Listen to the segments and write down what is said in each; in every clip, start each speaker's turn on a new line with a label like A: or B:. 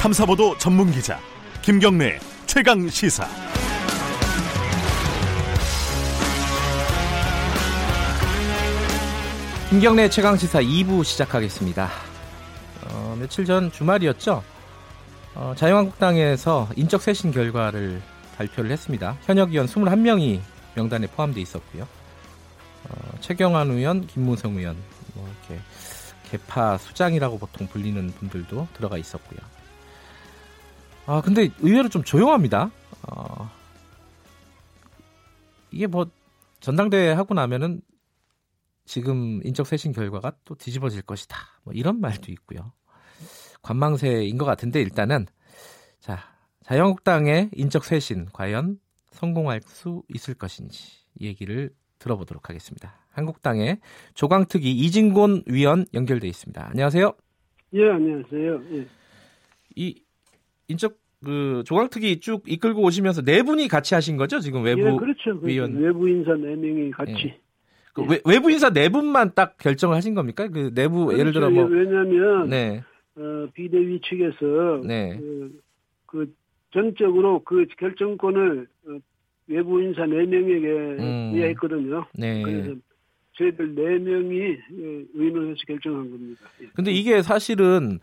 A: 탐사보도 전문 기자 김경래 최강 시사.
B: 김경래 최강 시사 2부 시작하겠습니다. 어, 며칠 전 주말이었죠. 어, 자유한국당에서 인적 쇄신 결과를 발표를 했습니다. 현역 의원 21명이 명단에 포함되어 있었고요. 어, 최경환 의원, 김무성 의원, 뭐 이렇게 개파 수장이라고 보통 불리는 분들도 들어가 있었고요. 아 근데 의외로 좀 조용합니다. 어, 이게 뭐 전당대회 하고 나면은 지금 인적 쇄신 결과가 또 뒤집어질 것이다. 뭐 이런 말도 있고요. 관망세인 것 같은데 일단은 자 자유한국당의 인적 쇄신 과연 성공할 수 있을 것인지 얘기를 들어보도록 하겠습니다. 한국당의 조광특위 이진곤 위원 연결돼 있습니다. 안녕하세요.
C: 예, 안녕하세요. 예.
B: 이 인적 그 조광특위 쭉 이끌고 오시면서 네 분이 같이 하신 거죠? 지금 외부
C: 예, 그렇죠. 그렇죠.
B: 위원
C: 외부 인사 네 명이 같이.
B: 예. 그 외, 외부 인사 네 분만 딱 결정을 하신 겁니까? 그 내부 예를 들어 뭐
C: 그렇죠. 왜냐하면
B: 네.
C: 어, 비대위 측에서
B: 네.
C: 그, 그 전적으로 그 결정권을 어, 외부 인사 네 명에게
B: 음.
C: 의하했거든요.
B: 네.
C: 그래서 저희들 네 명이 예, 의논해서 결정한 겁니다. 예.
B: 근데 이게 사실은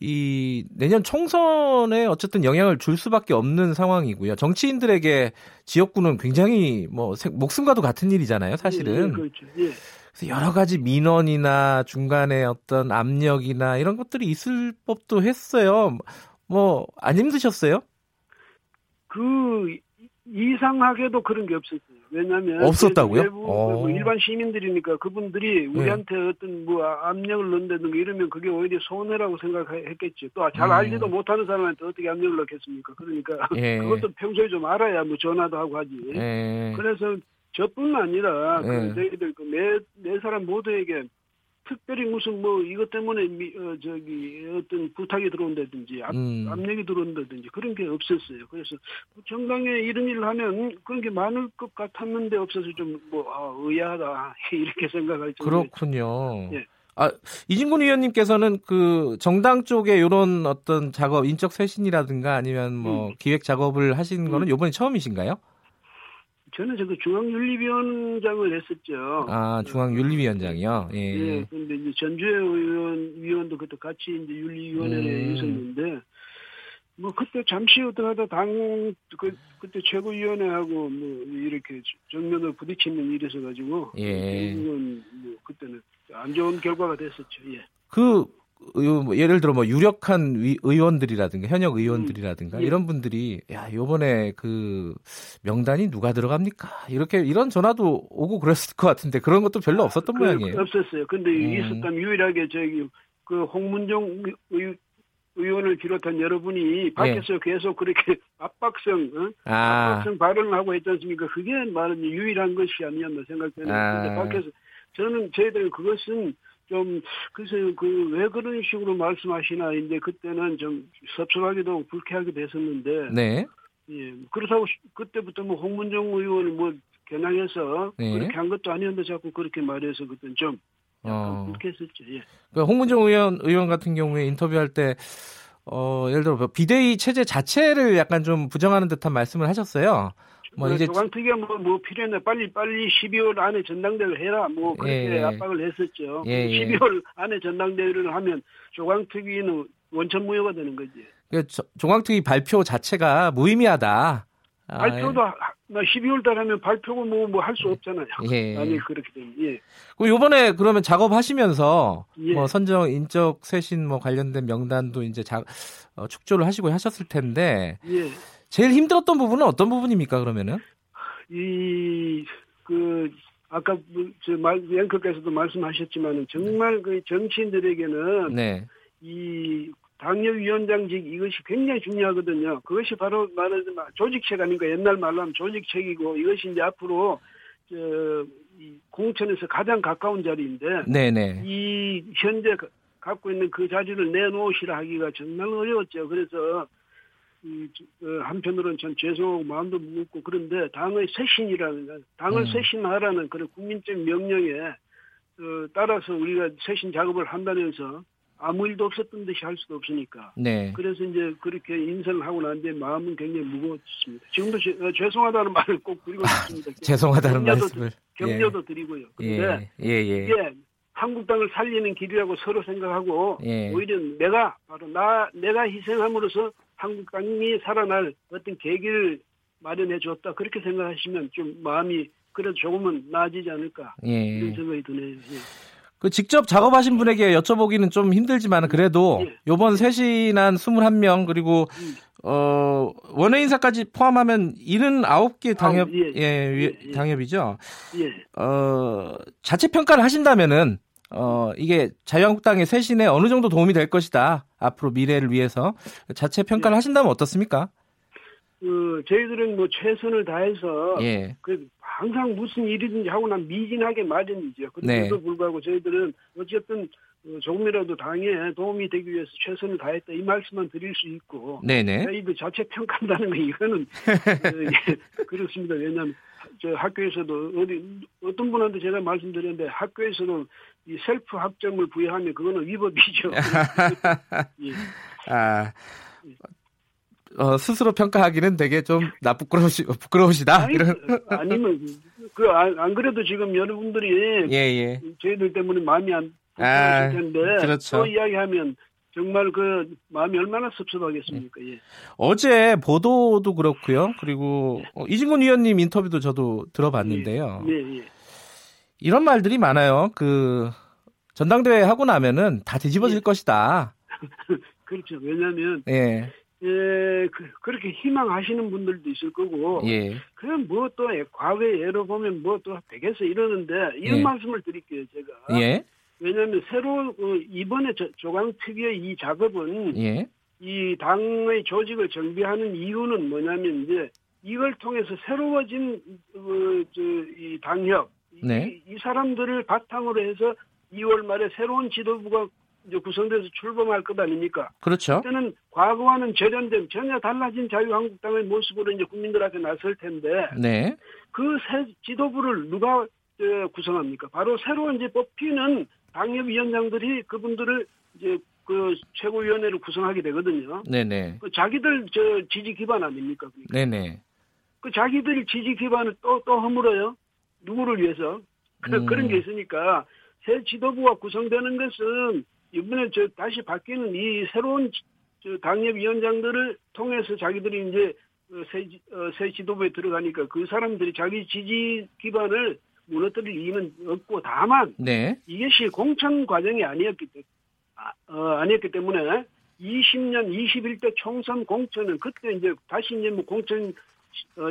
B: 이 내년 총선에 어쨌든 영향을 줄 수밖에 없는 상황이고요. 정치인들에게 지역구는 굉장히 뭐 생- 목숨과도 같은 일이잖아요,
C: 예,
B: 사실은.
C: 그렇죠. 예.
B: 그래서 여러 가지 민원이나 중간에 어떤 압력이나 이런 것들이 있을 법도 했어요. 뭐 안 힘드셨어요?
C: 그 이상하게도 그런 게 없었어요. 왜냐하면
B: 없었다고요? 어.
C: 뭐 일반 시민들이니까 그분들이 우리한테 어떤 뭐 압력을 넣는다든가 이러면 그게 오히려 손해라고 생각했겠죠. 또잘
B: 음.
C: 알지도 못하는 사람한테 어떻게 압력을 넣겠습니까? 그러니까
B: 예.
C: 그것도 평소에 좀 알아야 뭐 전화도 하고 하지.
B: 예.
C: 그래서 저뿐만 아니라
B: 예.
C: 그 저희들 그네 네 사람 모두에게 특별히 무슨 뭐 이것 때문에 미, 어, 저기 어떤 부탁이 들어온다든지 압,
B: 음.
C: 압력이 들어온다든지 그런 게 없었어요. 그래서 정당에 이런 일을 하면 그런 게 많을 것 같았는데 없어서 좀뭐 아, 의아하다 이렇게 생각할 정도.
B: 그렇군요.
C: 예.
B: 아, 이진군 의원님께서는 그 정당 쪽에 이런 어떤 작업, 인적 쇄신이라든가 아니면 뭐
C: 음.
B: 기획 작업을 하신 거는 이번에 처음이신가요?
C: 저는 저그 중앙윤리위원장을 했었죠.
B: 아, 중앙윤리위원장이요. 예.
C: 예, 근데 이제 전주의 의원, 위원도 그때 같이 이제 윤리위원회에
B: 음.
C: 있었는데, 뭐 그때 잠시 어떡하다 당, 그, 그때 최고위원회하고 뭐 이렇게 정면을 부딪히는 일이 있어가지고,
B: 예.
C: 뭐 그때는 안 좋은 결과가 됐었죠, 예.
B: 그 예를 들어 뭐 유력한 위- 의원들이라든가 현역 의원들이라든가
C: 예.
B: 이런 분들이 야 요번에 그 명단이 누가 들어갑니까 이렇게 이런 전화도 오고 그랬을 것 같은데 그런 것도 별로 없었던
C: 그,
B: 모양이에요.
C: 없었어요. 근데
B: 음.
C: 있었다면 유일하게 저기 그 홍문종 의, 의원을 비롯한 여러분이 밖에서 계속 그렇게 압박성, 어?
B: 아,
C: 압박성 발언을 하고 했지 않습니까? 그게 말은 유일한 것이 아니었나 생각되는.
B: 아.
C: 밖에서 저는 저희들 그것은 좀 글쎄요 그 왜 그런 식으로 말씀하시나 이제 그때는 좀 섭섭하기도 불쾌하기도 했었는데
B: 네,
C: 예 그렇다고 시- 그때부터 뭐 홍문종 의원을 뭐 겨냥해서
B: 네.
C: 그렇게 한 것도 아니었는데 자꾸 그렇게 말해서 그때는 좀
B: 어,
C: 불쾌했었죠. 예.
B: 그 홍문종 의원 의원 같은 경우에 인터뷰할 때 어, 예를 들어 뭐 비대위 체제 자체를 약간 좀 부정하는 듯한 말씀을 하셨어요. 뭐
C: 그
B: 이제
C: 조강특위가 뭐, 뭐 필요했나 빨리 빨리 12월 안에 전당대회를 해라 뭐 그렇게
B: 예, 예.
C: 압박을 했었죠.
B: 예, 예.
C: 12월 안에 전당대회를 하면 조강특위는 원천 무효가 되는 거지.
B: 그 조- 종강특위 발표 자체가 무의미하다. 아,
C: 발표도 하- 나 12월 달 하면 발표고 뭐 뭐 할 수 없잖아요.
B: 예.
C: 아니 그렇게 되면 예.
B: 그 요번에 그러면 작업하시면서
C: 예.
B: 뭐 선정 인적 쇄신 뭐 관련된 명단도 이제 자, 어, 축조를 하시고 하셨을 텐데
C: 예.
B: 제일 힘들었던 부분은 어떤 부분입니까 그러면은?
C: 이 그 아까 뭐 저말 앵커께서도 말씀하셨지만은 정말 그 정치인들에게는
B: 네.
C: 이 당협위원장직 이것이 굉장히 중요하거든요. 그것이 바로 말하자면 조직책 아닌가 옛날 말로 하면 조직책이고 이것이 이제 앞으로 저 이 공천에서 가장 가까운 자리인데
B: 네네.
C: 이 현재 가- 갖고 있는 그 자리를 내놓으시라 하기가 정말 어려웠죠. 그래서 이, 저, 어, 한편으로는 참 죄송하고 마음도 무겁고 그런데 당의 쇄신이라는 당을
B: 음.
C: 쇄신하라는 그런 국민적 명령에 어, 따라서 우리가 쇄신 작업을 한다면서 아무 일도 없었던 듯이 할 수도 없으니까.
B: 네.
C: 그래서 이제 그렇게 인선을 하고 난 뒤에 마음은 굉장히 무거웠습니다. 지금도 제- 어, 죄송하다는 말을 꼭 드리고 싶습니다.
B: 죄송하다는
C: 격려도
B: 말씀을.
C: 격려도 드리고요. 근데
B: 예, 예, 예.
C: 이게 한국당을 살리는 길이라고 서로 생각하고
B: 예.
C: 오히려 내가 바로 나 내가 희생함으로써 한국당이 살아날 어떤 계기를 마련해 줬다 그렇게 생각하시면 좀 마음이 그래도 조금은 나아지지 않을까 이런
B: 예.
C: 생각이 드네요. 예.
B: 그 직접 작업하신 분에게 여쭤보기는 좀 힘들지만 그래도
C: 예.
B: 요번 쇄신한 21명 그리고
C: 음.
B: 어 원외 인사까지 포함하면 79개 당협 위-
C: 예, 예.
B: 당협이죠.
C: 예.
B: 어 자체 평가를 하신다면은 어 이게 자유한국당의 쇄신에 어느 정도 도움이 될 것이다. 앞으로 미래를 위해서 자체 평가를 하신다면 어떻습니까?
C: 그 저희들은 뭐 최선을 다해서
B: 예.
C: 그 항상 무슨 일이든지 하고 난 미진하게 마련이죠.
B: 네.
C: 그럼에도 불구하고 저희들은 어쨌든 어, 조금이라도 당에 도움이 되기 위해서 최선을 다했다 이 말씀만 드릴 수 있고
B: 네네.
C: 저희도 자체 평가한다는 거 이거는 어, 예, 그렇습니다. 왜냐하면 저 학교에서도 어디 어떤 분한테 제가 말씀드렸는데 학교에서도 이 셀프 학점을 부여하면 그거는 위법이죠. 예.
B: 아, 어, 스스로 평가하기는 되게 좀나 부끄러우시, 부끄러우시다.
C: 아니,
B: 이런.
C: 아니면 그안 그래도 지금 여러분들이
B: 예, 예.
C: 저희들 때문에 마음이 안
B: 아,
C: 텐데
B: 그렇죠.
C: 또 이야기하면 정말 그 마음이 얼마나 섭섭하겠습니까? 예.
B: 어제 보도도 그렇고요. 그리고 어, 이진곤 위원님 인터뷰도 저도 들어봤는데요.
C: 예, 예.
B: 이런 말들이 많아요. 그 전당대회 하고 나면은 다 뒤집어질
C: 예.
B: 것이다.
C: 그렇죠. 왜냐하면
B: 예,
C: 예, 그, 렇게 희망하시는 분들도 있을 거고
B: 예,
C: 그럼 뭐 또 과거의 예로 보면 뭐 또 되겠어 이러는데 이런
B: 예.
C: 말씀을 드릴게요 제가
B: 예,
C: 왜냐하면 새로 어, 이번에 조- 조강 특위의 이 작업은
B: 예,
C: 이 당의 조직을 정비하는 이유는 뭐냐면 이제 이걸 통해서 새로워진 어, 저 이 당협 이-
B: 네.
C: 이, 이 사람들을 바탕으로 해서 2월 말에 새로운 지도부가 이제 구성돼서 출범할 것 아닙니까?
B: 그렇죠.
C: 그때는 과거와는 절연된 전혀 달라진 자유한국당의 모습으로 이제 국민들 앞에 나설 텐데
B: 네,
C: 그 새 지도부를 누가 어, 구성합니까? 바로 새로 이제 뽑히는 당협위원장들이 그분들을 이제 그 최고위원회를 구성하게 되거든요.
B: 네, 네,
C: 그 자기들 저 지지 기반 아닙니까? 그러니까.
B: 네, 네.
C: 그 자기들 지지 기반을 또 또 허물어요. 누구를 위해서? 그-
B: 음.
C: 그런 게 있으니까 새 지도부가 구성되는 것은 이번에 저 다시 바뀌는 이 새로운 당협위원장들을 통해서 자기들이 이제 어, 새, 지- 어, 새 지도부에 들어가니까 그 사람들이 자기 지지 기반을 무너뜨릴 이유는 없고 다만
B: 네,
C: 이것이 공천 과정이 아니었기 때문에 아, 어, 아니었기 때문에 20년 21대 총선 공천은 그때 이제 다시 이제 뭐 공천 어,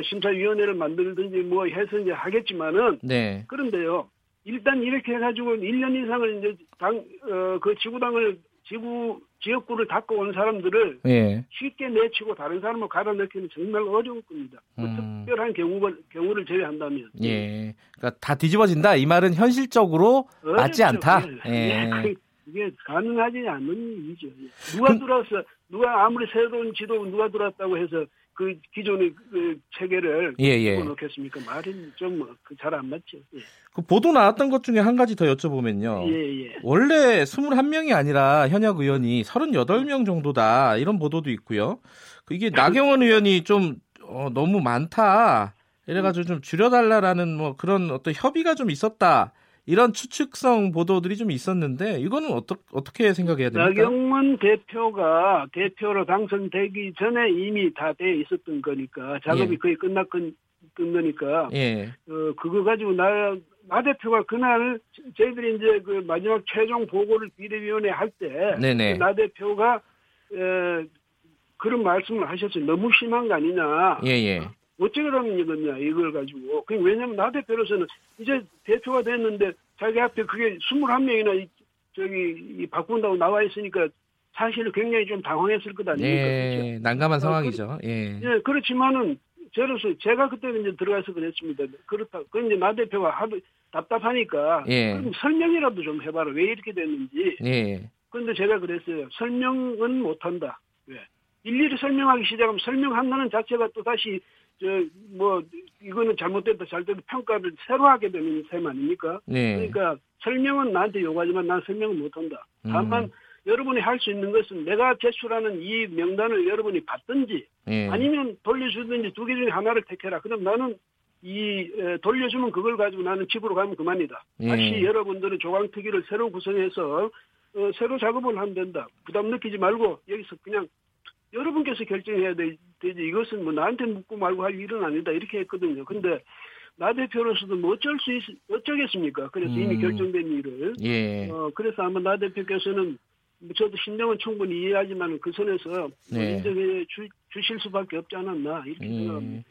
C: 심사위원회를 만들든지 뭐 해서 이제 하겠지만은
B: 네,
C: 그런데요 일단 이렇게 해가지고 1년 이상을 이제 당그 지구당을 지구 지역구를 닦고 온 사람들을
B: 예,
C: 쉽게 내치고 다른 사람을 갈아 넣기는 정말 어려울 겁니다. 뭐
B: 음.
C: 특별한 경우를 경우를 제외한다면
B: 예. 그러니까 다 뒤집어진다. 이 말은 현실적으로 맞지
C: 어렵죠.
B: 않다.
C: 예.
B: 예.
C: 그- 이게 가능하지 않는 일이죠. 예. 누가 들어와서 누가 아무리 새로운 지도 누가 들어왔다고 해서 그 기존의 그 체계를
B: 예, 예.
C: 놓겠습니까? 말이 좀잘 안 맞죠. 예.
B: 그 보도 나왔던 것 중에 한 가지 더 여쭤보면요.
C: 예, 예.
B: 원래 21명이 아니라 현역 의원이 38명 정도다. 이런 보도도 있고요. 그 이게 나경원 의원이 좀 어, 너무 많다. 이래가지고 좀 줄여달라라는 뭐 그런 어떤 협의가 좀 있었다. 이런 추측성 보도들이 좀 있었는데 이거는 어떠, 어떻게 생각해야 됩니까?
C: 나경원 대표가 대표로 당선되기 전에 이미 다 돼 있었던 거니까 작업이
B: 예.
C: 거의 끝났 건 끝나니까
B: 예,
C: 어, 그거 가지고 나, 나 대표가 그날 저희들이 이제 그 마지막 최종 보고를 비대위원회 할때
B: 네네.
C: 나 대표가 에, 그런 말씀을 하셨어요. 너무 심한 거 아니냐.
B: 예, 예.
C: 그러면 이거냐 이걸 가지고. 그 왜냐면 나 대표로서는 이제 대표가 됐는데 자기 앞에 그게 21명이나 저기 이 바꾼다고 나와 있으니까 사실 굉장히 좀 당황했을 것 아닙니까? 그렇죠?
B: 예, 난감한 상황이죠. 예.
C: 예, 그렇지만은 저로서 제가 그때는 이제 들어가서 그랬습니다. 그렇다. 그 이제 나 대표가 하도 답답하니까
B: 예.
C: 그럼 설명이라도 좀 해봐라. 왜 이렇게 됐는지.
B: 예.
C: 그런데 제가 그랬어요. 설명은 못한다. 왜? 일일이 설명하기 시작하면 설명한다는 자체가 또 다시 저뭐 이거는 잘못됐다 잘됐다 평가를 새로 하게 되는 셈 아닙니까?
B: 네.
C: 그러니까 설명은 나한테 요구하지만 난 설명은 못한다. 다만
B: 음.
C: 여러분이 할 수 있는 것은 내가 제출하는 이 명단을 여러분이 받든지
B: 예.
C: 아니면 돌려주든지 두 개 중에 하나를 택해라. 그럼 나는 이 에, 돌려주면 그걸 가지고 나는 집으로 가면 그만이다.
B: 예.
C: 다시 여러분들은 조강특위를 새로 구성해서 어, 새로 작업을 하면 된다. 부담 느끼지 말고 여기서 그냥 여러분께서 결정해야 되, 지 이것은 뭐 나한테 묻고 말고 할 일은 아니다. 이렇게 했거든요. 근데 나 대표로서도 뭐 어쩔 수 있, 어쩌겠습니까? 그래서 이미
B: 음.
C: 결정된 일을.
B: 예.
C: 어, 그래서 아마 나 대표께서는 뭐 저도 심정은 충분히 이해하지만 그 선에서 뭐
B: 네.
C: 인정해 주, 주실 수밖에 없지 않았나 이렇게 생각합니다.
B: 음.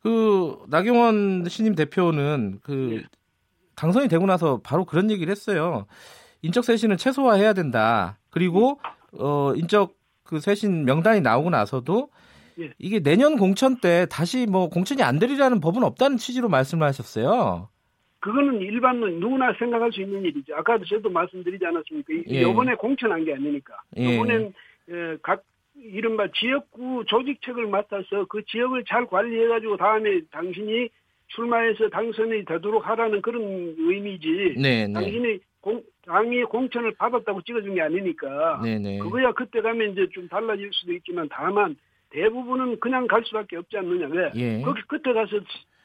B: 그 나경원 신임 대표는 그
C: 예.
B: 당선이 되고 나서 바로 그런 얘기를 했어요. 인적 쇄신은 최소화해야 된다. 그리고 어 인적 그 쇄신 명단이 나오고 나서도
C: 예.
B: 이게 내년 공천 때 다시 뭐 공천이 안 되리라는 법은 없다는 취지로 말씀을 하셨어요.
C: 그거는 일반은 누구나 생각할 수 있는 일이죠. 아까도 저도 말씀드리지 않았습니까? 이-
B: 예.
C: 이번에 공천한 게 아니니까.
B: 예.
C: 이번엔 에, 각 이른바 지역구 조직책을 맡아서 그 지역을 잘 관리해가지고 다음에 당신이 출마해서 당선이 되도록 하라는 그런 의미지.
B: 네, 네.
C: 당신이 공, 당이 공천을 받았다고 찍어준 게 아니니까.
B: 네, 네.
C: 그거야 그때 가면 이제 좀 달라질 수도 있지만 다만 대부분은 그냥 갈 수밖에 없지 않느냐. 왜?
B: 예.
C: 거기 그때 가서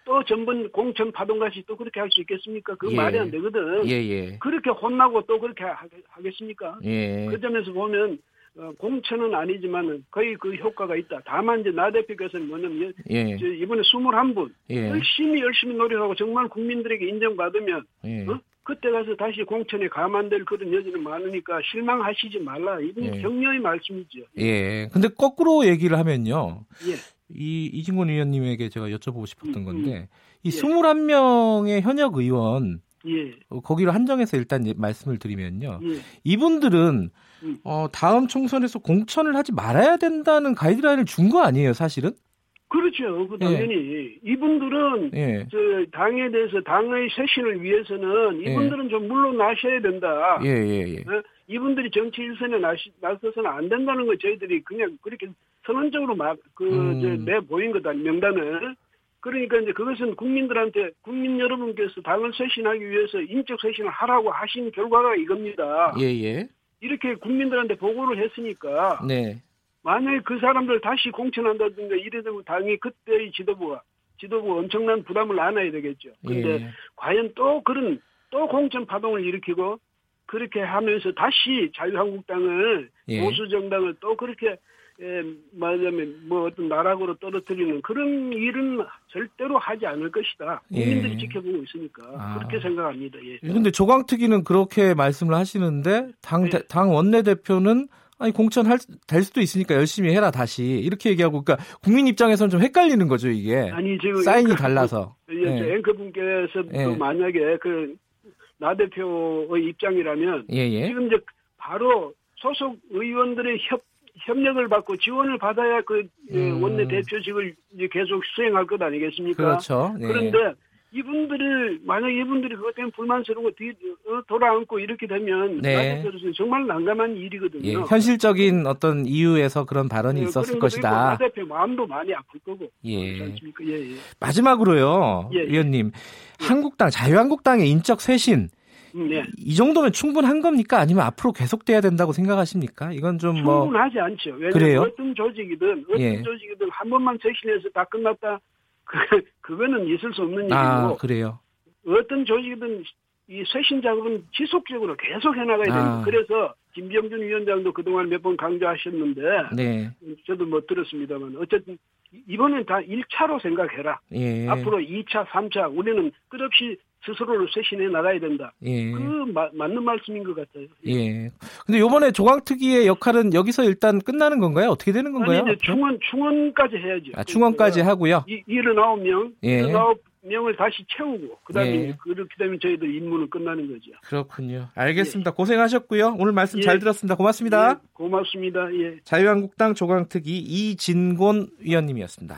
C: 또 전번 공천 파동같이 또 그렇게 할 수 있겠습니까? 그거
B: 예.
C: 말이 안 되거든.
B: 예, 예.
C: 그렇게 혼나고 또 그렇게 하, 하겠습니까?
B: 예.
C: 그 점에서 보면 어, 공천은 아니지만 거의 그 효과가 있다. 다만 이제 나 대표께서는 뭐냐면
B: 예.
C: 저 이번에 21분
B: 예.
C: 열심히 열심히 노력하고 정말 국민들에게 인정받으면
B: 예.
C: 어? 그때 가서 다시 공천에 감안될 그런 여지는 많으니까 실망하시지 말라. 이건
B: 예.
C: 격려의 말씀이죠.
B: 예. 근데 거꾸로 얘기를 하면요.
C: 예.
B: 이 이진곤 의원님에게 제가 여쭤보고 싶었던
C: 음,
B: 건데 이
C: 예.
B: 21명의 현역 의원
C: 예.
B: 어, 거기를 한정해서 일단 예- 말씀을 드리면요.
C: 예.
B: 이분들은
C: 음.
B: 어, 다음 총선에서 공천을 하지 말아야 된다는 가이드라인을 준 거 아니에요, 사실은?
C: 그렇죠. 그 당연히 이분들은
B: 예.
C: 저 당에 대해서 당의 쇄신을 위해서는 이분들은 좀 물러나셔야 된다.
B: 예, 예, 예.
C: 어? 이분들이 정치 일선에 나시, 나서서는 안 된다는 거 저희들이 그냥 그렇게 선언적으로 막, 그,
B: 음.
C: 저, 내보인 거다, 명단을. 그러니까 이제 그것은 국민들한테, 국민 여러분께서 당을 쇄신하기 위해서 인적 쇄신을 하라고 하신 결과가 이겁니다.
B: 예, 예.
C: 이렇게 국민들한테 보고를 했으니까,
B: 네.
C: 만약에 그 사람들 다시 공천한다든가 이래 되면 당이 그때의 지도부가, 지도부가 엄청난 부담을 안아야 되겠죠. 근데
B: 예.
C: 과연 또 그런 또 공천 파동을 일으키고 그렇게 하면서 다시 자유한국당을
B: 예.
C: 보수 정당을 또 그렇게 에, 말하자면 뭐 어떤 나락으로 떨어뜨리는 그런 일은 절대로 하지 않을 것이다. 국민들이
B: 예.
C: 지켜보고 있으니까
B: 아.
C: 그렇게 생각합니다. 예.
B: 근데 조광특위는 그렇게 말씀을 하시는데 당,
C: 네.
B: 당 원내대표는 아니 공천 할 될 수도 있으니까 열심히 해라 다시 이렇게 얘기하고 그러니까 국민 입장에서는 좀 헷갈리는 거죠 이게
C: 아니 지금
B: 사인이
C: 앵커-
B: 달라서
C: 예,
B: 예.
C: 저 앵커분께서
B: 예.
C: 또 만약에 그 나 대표의 입장이라면
B: 예, 예.
C: 지금 이제 바로 소속 의원들의 협 협력을 받고 지원을 받아야 그 예,
B: 음.
C: 원내 대표직을 계속 수행할 것 아니겠습니까?
B: 그렇죠. 네.
C: 그런데 이분들을 만약 이분들이 그것 때문에 불만스러운 거 뒤, 어, 돌아앉고 이렇게 되면
B: 네.
C: 정말 난감한 일이거든요.
B: 예, 현실적인 어떤 이유에서 그런 발언이
C: 예,
B: 있었을 것이다.
C: 대표 마음도 많이 아플 거고.
B: 예.
C: 예, 예.
B: 마지막으로요,
C: 예, 예.
B: 의원님, 한국당 자유한국당의 인적 쇄신
C: 음, 네.
B: 이 정도면 충분한 겁니까? 아니면 앞으로 계속돼야 된다고 생각하십니까? 이건 좀뭐
C: 충분하지 않죠. 왜냐하면
B: 그래요?
C: 어떤 조직이든 어떤
B: 예.
C: 조직이든 한 번만 쇄신해서 다 끝났다. 그, 그거는 있을 수 없는
B: 아,
C: 일이고
B: 그래요.
C: 어떤 조직이든 이 쇄신 작업은 지속적으로 계속 해나가야 됩니다.
B: 아.
C: 그래서 김병준 위원장도 그동안 몇 번 강조하셨는데
B: 네.
C: 저도 못 들었습니다만 어쨌든 이번엔 다 1차로 생각해라.
B: 예.
C: 앞으로 2차, 3차 우리는 끝없이 스스로를 쇄신해 나가야 된다.
B: 예.
C: 그 마- 맞는 말씀인 것 같아요.
B: 예. 근데 요번에 조광특위의 역할은 여기서 일단 끝나는 건가요? 어떻게 되는 건가요?
C: 아니 이제 충원 충원까지 해야죠.
B: 아, 충원까지 하고요.
C: 이, 79명,
B: 예.
C: 79명을 다시 채우고 그 다음에
B: 예.
C: 그렇게 되면 저희들 임무는 끝나는 거죠.
B: 그렇군요. 알겠습니다. 고생하셨고요. 오늘 말씀
C: 예.
B: 잘 들었습니다. 고맙습니다.
C: 예, 고맙습니다. 예.
B: 자유한국당 조광특위 이진곤 위원님이었습니다.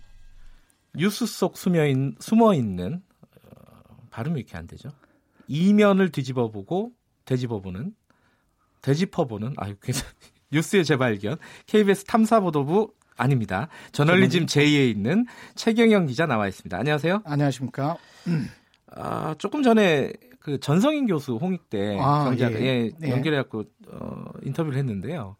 B: 뉴스 속 숨어, 있, 숨어 있는 어, 발음이 이렇게 안 되죠. 이면을 뒤집어보고 되짚어보는 되짚어보는 아유 그래서 뉴스의 재발견 KBS 탐사보도부 아닙니다. 저널리즘 제2에 있는 최경영 기자 나와 있습니다. 안녕하세요.
D: 안녕하십니까.
B: 아, 조금 전에 그 전성인 교수 홍익대
D: 아,
B: 경제학과
D: 예.
B: 예,
D: 예.
B: 연결해갖고 어, 인터뷰를 했는데요.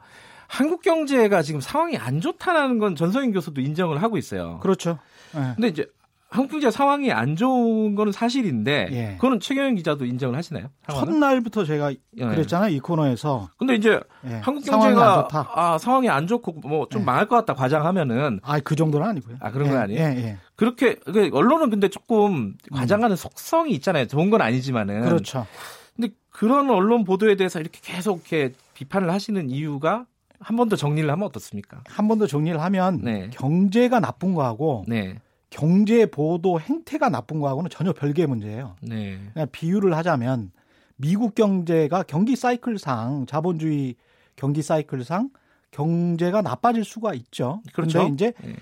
B: 한국 경제가 지금 상황이 안 좋다라는 건 전성인 교수도 인정을 하고 있어요.
D: 그렇죠. 예.
B: 근데 이제 한국 경제 상황이 안 좋은 거는 사실인데
D: 예.
B: 그거는 최경영 기자도 인정을 하시나요? 상황은?
D: 첫날부터 제가
B: 예.
D: 그랬잖아요. 이 코너에서.
B: 근데 이제
D: 예.
B: 한국
D: 상황이
B: 경제가
D: 안 좋다.
B: 아, 상황이 안 좋고 뭐좀
D: 예.
B: 망할 것 같다 과장하면은
D: 아, 그 정도는 아니고요.
B: 아, 그런 건
D: 예,
B: 아니에요?
D: 예, 예.
B: 그렇게 그 언론은 근데 조금 과장하는 속성이 있잖아요. 좋은 건 아니지만은
D: 음. 그렇죠.
B: 근데 그런 언론 보도에 대해서 이렇게 계속 이렇게 비판을 하시는 이유가 한 번 더 정리를 하면 어떻습니까?
D: 한 번 더 정리를 하면
B: 네.
D: 경제가 나쁜 거하고
B: 네.
D: 경제 보도 행태가 나쁜 거하고는 전혀 별개의 문제예요.
B: 네.
D: 그냥 비유를 하자면 미국 경제가 경기 사이클상 자본주의 경기 사이클상 경제가 나빠질 수가 있죠.
B: 그렇죠.
D: 근데 이제
B: 네.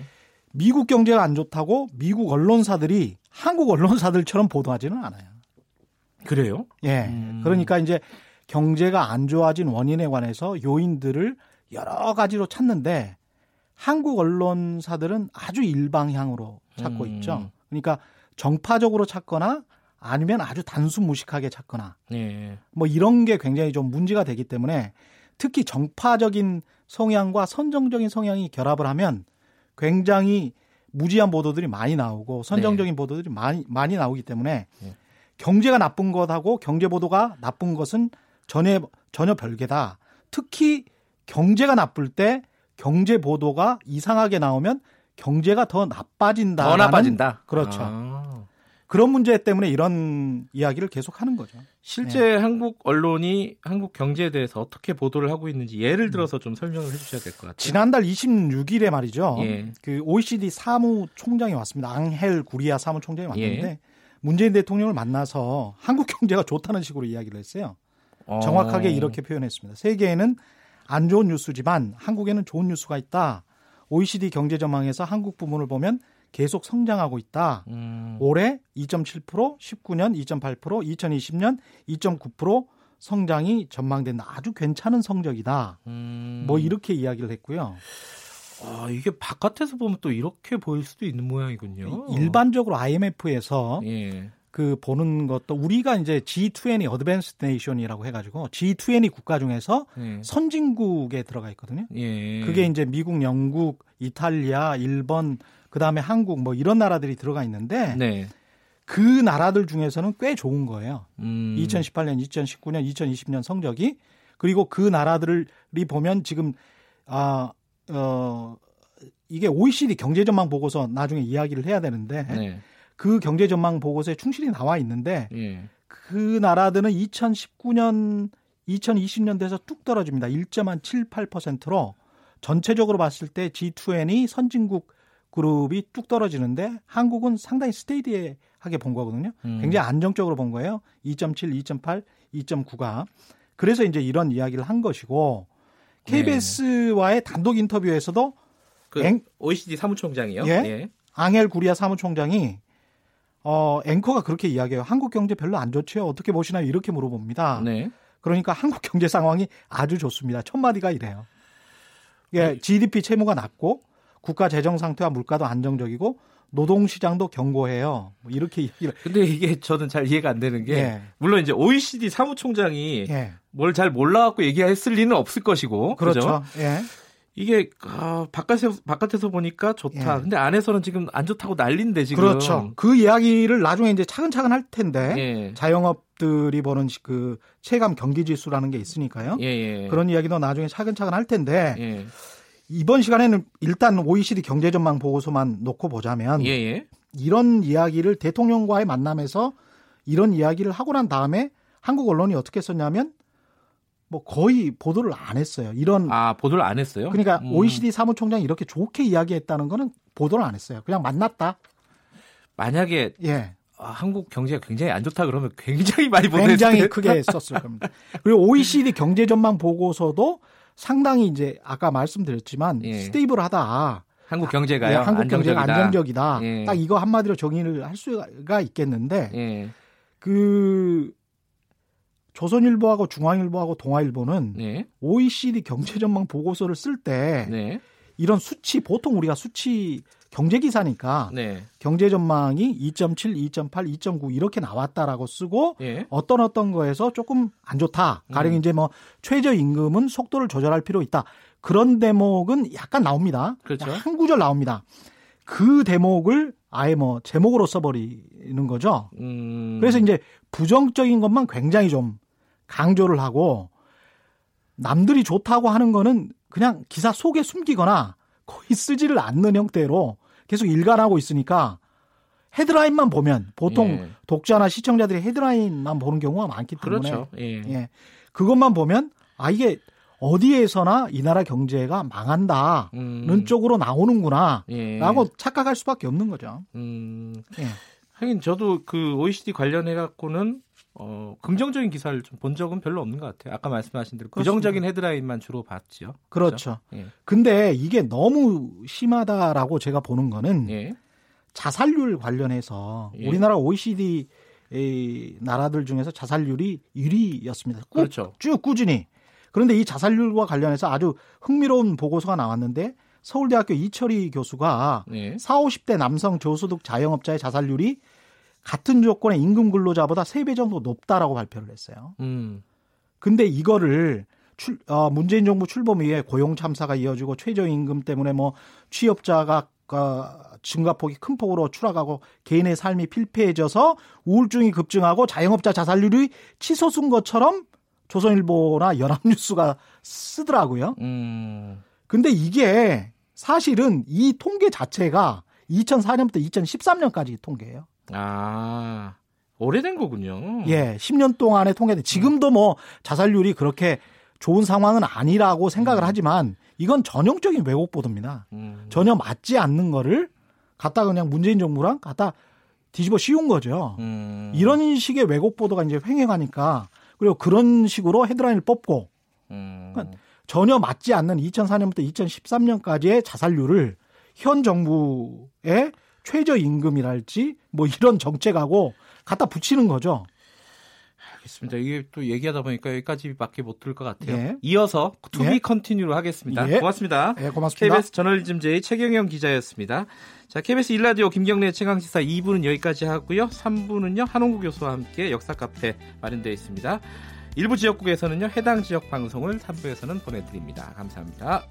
D: 미국 경제가 안 좋다고 미국 언론사들이 한국 언론사들처럼 보도하지는 않아요.
B: 그래요?
D: 예.
B: 음.
D: 그러니까 이제 경제가 안 좋아진 원인에 관해서 요인들을 여러 가지로 찾는데 한국 언론사들은 아주 일방향으로 찾고
B: 음.
D: 있죠. 그러니까 정파적으로 찾거나 아니면 아주 단순 무식하게 찾거나
B: 네.
D: 뭐 이런 게 굉장히 좀 문제가 되기 때문에 특히 정파적인 성향과 선정적인 성향이 결합을 하면 굉장히 무지한 보도들이 많이 나오고 선정적인 보도들이 많이 많이 나오기 때문에
B: 네.
D: 경제가 나쁜 것하고 경제 보도가 나쁜 것은 전혀 전혀 별개다. 특히 경제가 나쁠 때 경제 보도가 이상하게 나오면 경제가 더 나빠진다.
B: 더 나빠진다.
D: 그렇죠.
B: 아.
D: 그런 문제 때문에 이런 이야기를 계속 하는 거죠.
B: 실제 한국 언론이 한국 경제에 대해서 어떻게 보도를 하고 있는지 예를 들어서 좀 설명을 해주셔야 될 것 같아요.
D: 지난달 26일에 말이죠.
B: 예.
D: 그 OECD 사무총장이 왔습니다. 앙헬 구리아 사무총장이 왔는데
B: 예.
D: 문재인 대통령을 만나서 한국 경제가 좋다는 식으로 이야기를 했어요.
B: 어.
D: 정확하게 이렇게 표현했습니다. 세계에는 안 좋은 뉴스지만 한국에는 좋은 뉴스가 있다. OECD 경제 전망에서 한국 부문을 보면 계속 성장하고 있다.
B: 음.
D: 올해 2.7%, 19년 2.8%, 2020년 2.9% 성장이 전망된다. 아주 괜찮은 성적이다.
B: 음.
D: 뭐 이렇게 이야기를 했고요.
B: 아, 이게 바깥에서 보면 또 이렇게 보일 수도 있는 모양이군요.
D: 일반적으로 IMF에서
B: 예.
D: 그 보는 것도 우리가 이제 G20 advanced nation이라고 해가지고 G20 국가 중에서
B: 예.
D: 선진국에 들어가 있거든요.
B: 예.
D: 그게 이제 미국, 영국, 이탈리아, 일본, 그 다음에 한국 뭐 이런 나라들이 들어가 있는데
B: 네.
D: 그 나라들 중에서는 꽤 좋은 거예요.
B: 음.
D: 2018년, 2019년, 2020년 성적이 그리고 그 나라들이 보면 지금 아, 어, 이게 OECD 경제 전망 보고서 나중에 이야기를 해야 되는데
B: 네.
D: 그 경제 전망 보고서에 충실히 나와 있는데
B: 예.
D: 그 나라들은 2019년, 2020년 돼서 뚝 떨어집니다. 1.78%로 전체적으로 봤을 때 G20 선진국 그룹이 뚝 떨어지는데 한국은 상당히 스테이디하게 본 거거든요.
B: 음.
D: 굉장히 안정적으로 본 거예요. 2.7, 2.8, 2.9가. 그래서 이제 이런 이야기를 한 것이고 KBS와의 단독 인터뷰에서도
B: 그
D: 앵-
B: OECD 사무총장이요.
D: 예? 앙헬 구리아 사무총장이 어, 앵커가 그렇게 이야기해요. 한국 경제 별로 안 좋죠. 어떻게 보시나요? 이렇게 물어봅니다.
B: 네.
D: 그러니까 한국 경제 상황이 아주 좋습니다. 첫 마디가 이래요. 예, GDP 채무가 낮고 국가 재정 상태와 물가도 안정적이고 노동 시장도 견고해요. 뭐 이렇게 얘기를
B: 근데 이게 저는 잘 이해가 안 되는 게
D: 예.
B: 물론 이제 OECD 사무총장이
D: 예.
B: 뭘잘 몰라 갖고 얘기했을 리는 없을 것이고
D: 그렇죠.
B: 그죠?
D: 예.
B: 이게 아, 바깥에서 바깥에서 보니까 좋다.
D: 예.
B: 근데 안에서는 지금 안 좋다고 난린데 지금.
D: 그렇죠. 그 이야기를 나중에 이제 차근차근 할 텐데
B: 예.
D: 자영업들이 보는 그 체감 경기 지수라는 게 있으니까요.
B: 예, 예.
D: 그런 이야기도 나중에 차근차근 할 텐데
B: 예.
D: 이번 시간에는 일단 OECD 경제 전망 보고서만 놓고 보자면
B: 예, 예.
D: 이런 이야기를 대통령과의 만남에서 이런 이야기를 하고 난 다음에 한국 언론이 어떻게 썼냐면 뭐 거의 보도를 안 했어요. 이런
B: 아, 보도를 안 했어요?
D: 그러니까
B: 음.
D: OECD 사무총장이 이렇게 좋게 이야기했다는 거는 보도를 안 했어요. 그냥 만났다.
B: 만약에
D: 예.
B: 아, 한국 경제가 굉장히 안 좋다 그러면 굉장히 많이 보냈을
D: 굉장히. 크게 썼을 겁니다. 그리고 OECD 경제 전망 보고서도 상당히 이제 아까 말씀드렸지만
B: 예.
D: 스테이블하다.
B: 한국 경제가요.
D: 예, 한국 경제가
B: 안정적이다.
D: 안정적이다.
B: 예.
D: 딱 이거 한마디로 정의를 할 수가 있겠는데
B: 예.
D: 그 조선일보하고 중앙일보하고 동아일보는
B: 네.
D: OECD 경제 전망 보고서를 쓸때
B: 네.
D: 이런 수치 보통 우리가 수치 경제 기사니까
B: 네.
D: 경제 전망이 2.7, 2.8, 2.9 이렇게 나왔다라고 쓰고
B: 예.
D: 어떤 어떤 거에서 조금 안 좋다. 가령
B: 음.
D: 이제 뭐 최저 임금은 속도를 조절할 필요 있다. 그런 대목은 약간 나옵니다.
B: 그렇죠.
D: 한 구절 나옵니다. 그 대목을 아예 뭐 제목으로 써버리는 거죠.
B: 음.
D: 그래서 이제 부정적인 것만 굉장히 좀 강조를 하고 남들이 좋다고 하는 거는 그냥 기사 속에 숨기거나 거의 쓰지를 않는 형태로 계속 일관하고 있으니까 헤드라인만 보면 보통
B: 예.
D: 독자나 시청자들이 헤드라인만 보는 경우가 많기 때문에
B: 그렇죠. 예.
D: 예. 그것만 보면 아 이게 어디에서나 이 나라 경제가 망한다는
B: 음.
D: 쪽으로 나오는구나
B: 예.
D: 라고 착각할 수밖에 없는 거죠.
B: 음.
D: 예.
B: 하긴 저도 그 OECD 관련해 갖고는 어, 긍정적인 기사를 좀 본 적은 별로 없는 것 같아요. 아까 말씀하신 대로 부정적인 헤드라인만 주로 봤죠.
D: 그렇죠.
B: 예.
D: 근데 이게 너무 심하다라고 제가 보는 거는
B: 예.
D: 자살률 관련해서
B: 예.
D: 우리나라 OECD 의 나라들 중에서 자살률이 1위였습니다. 꾸-
B: 그렇죠.
D: 쭉 꾸준히. 그런데 이 자살률과 관련해서 아주 흥미로운 보고서가 나왔는데 서울대학교 이철희 교수가
B: 예.
D: 4, 50대 남성 저소득 자영업자의 자살률이 같은 조건의 임금 근로자보다 3배 정도 높다라고 발표를 했어요.
B: 음.
D: 근데 이거를 출, 어, 문재인 정부 출범 이후에 고용 참사가 이어지고 최저임금 때문에 뭐 취업자가 어, 증가폭이 큰 폭으로 추락하고 개인의 삶이 필패해져서 우울증이 급증하고 자영업자 자살률이 치솟은 것처럼 조선일보나 연합뉴스가 쓰더라고요.
B: 음.
D: 근데 이게 사실은 이 통계 자체가 2004년부터 2013년까지 통계예요.
B: 아. 오래된 거군요.
D: 예, 10년 동안의 통계인데 지금도 뭐 자살률이 그렇게 좋은 상황은 아니라고 생각을 하지만 이건 전형적인 왜곡 보도입니다.
B: 음.
D: 전혀 맞지 않는 거를 갖다 그냥 문재인 정부랑 갖다 뒤집어 씌운 거죠.
B: 음.
D: 이런 식의 왜곡 보도가 이제 횡행하니까 그리고 그런 식으로 헤드라인을 뽑고
B: 음.
D: 전혀 맞지 않는 2004년부터 2013년까지의 자살률을 현 정부의 최저임금이랄지 뭐 이런 정책하고 갖다 붙이는 거죠.
B: 알겠습니다. 이게 또 얘기하다 보니까 여기까지밖에 못 들을 것 같아요.
D: 예.
B: 이어서 to be
D: 예.
B: continue로 하겠습니다.
D: 예.
B: 고맙습니다.
D: 네, 고맙습니다.
B: KBS 저널리즘 J의 최경영 기자였습니다. 자, KBS 일라디오 김경래 최강시사 2부는 여기까지 하고요. 3부는요 한홍구 교수와 함께 역사 카페 마련되어 있습니다. 일부 지역국에서는요 해당 지역 방송을 3부에서는 보내드립니다. 감사합니다.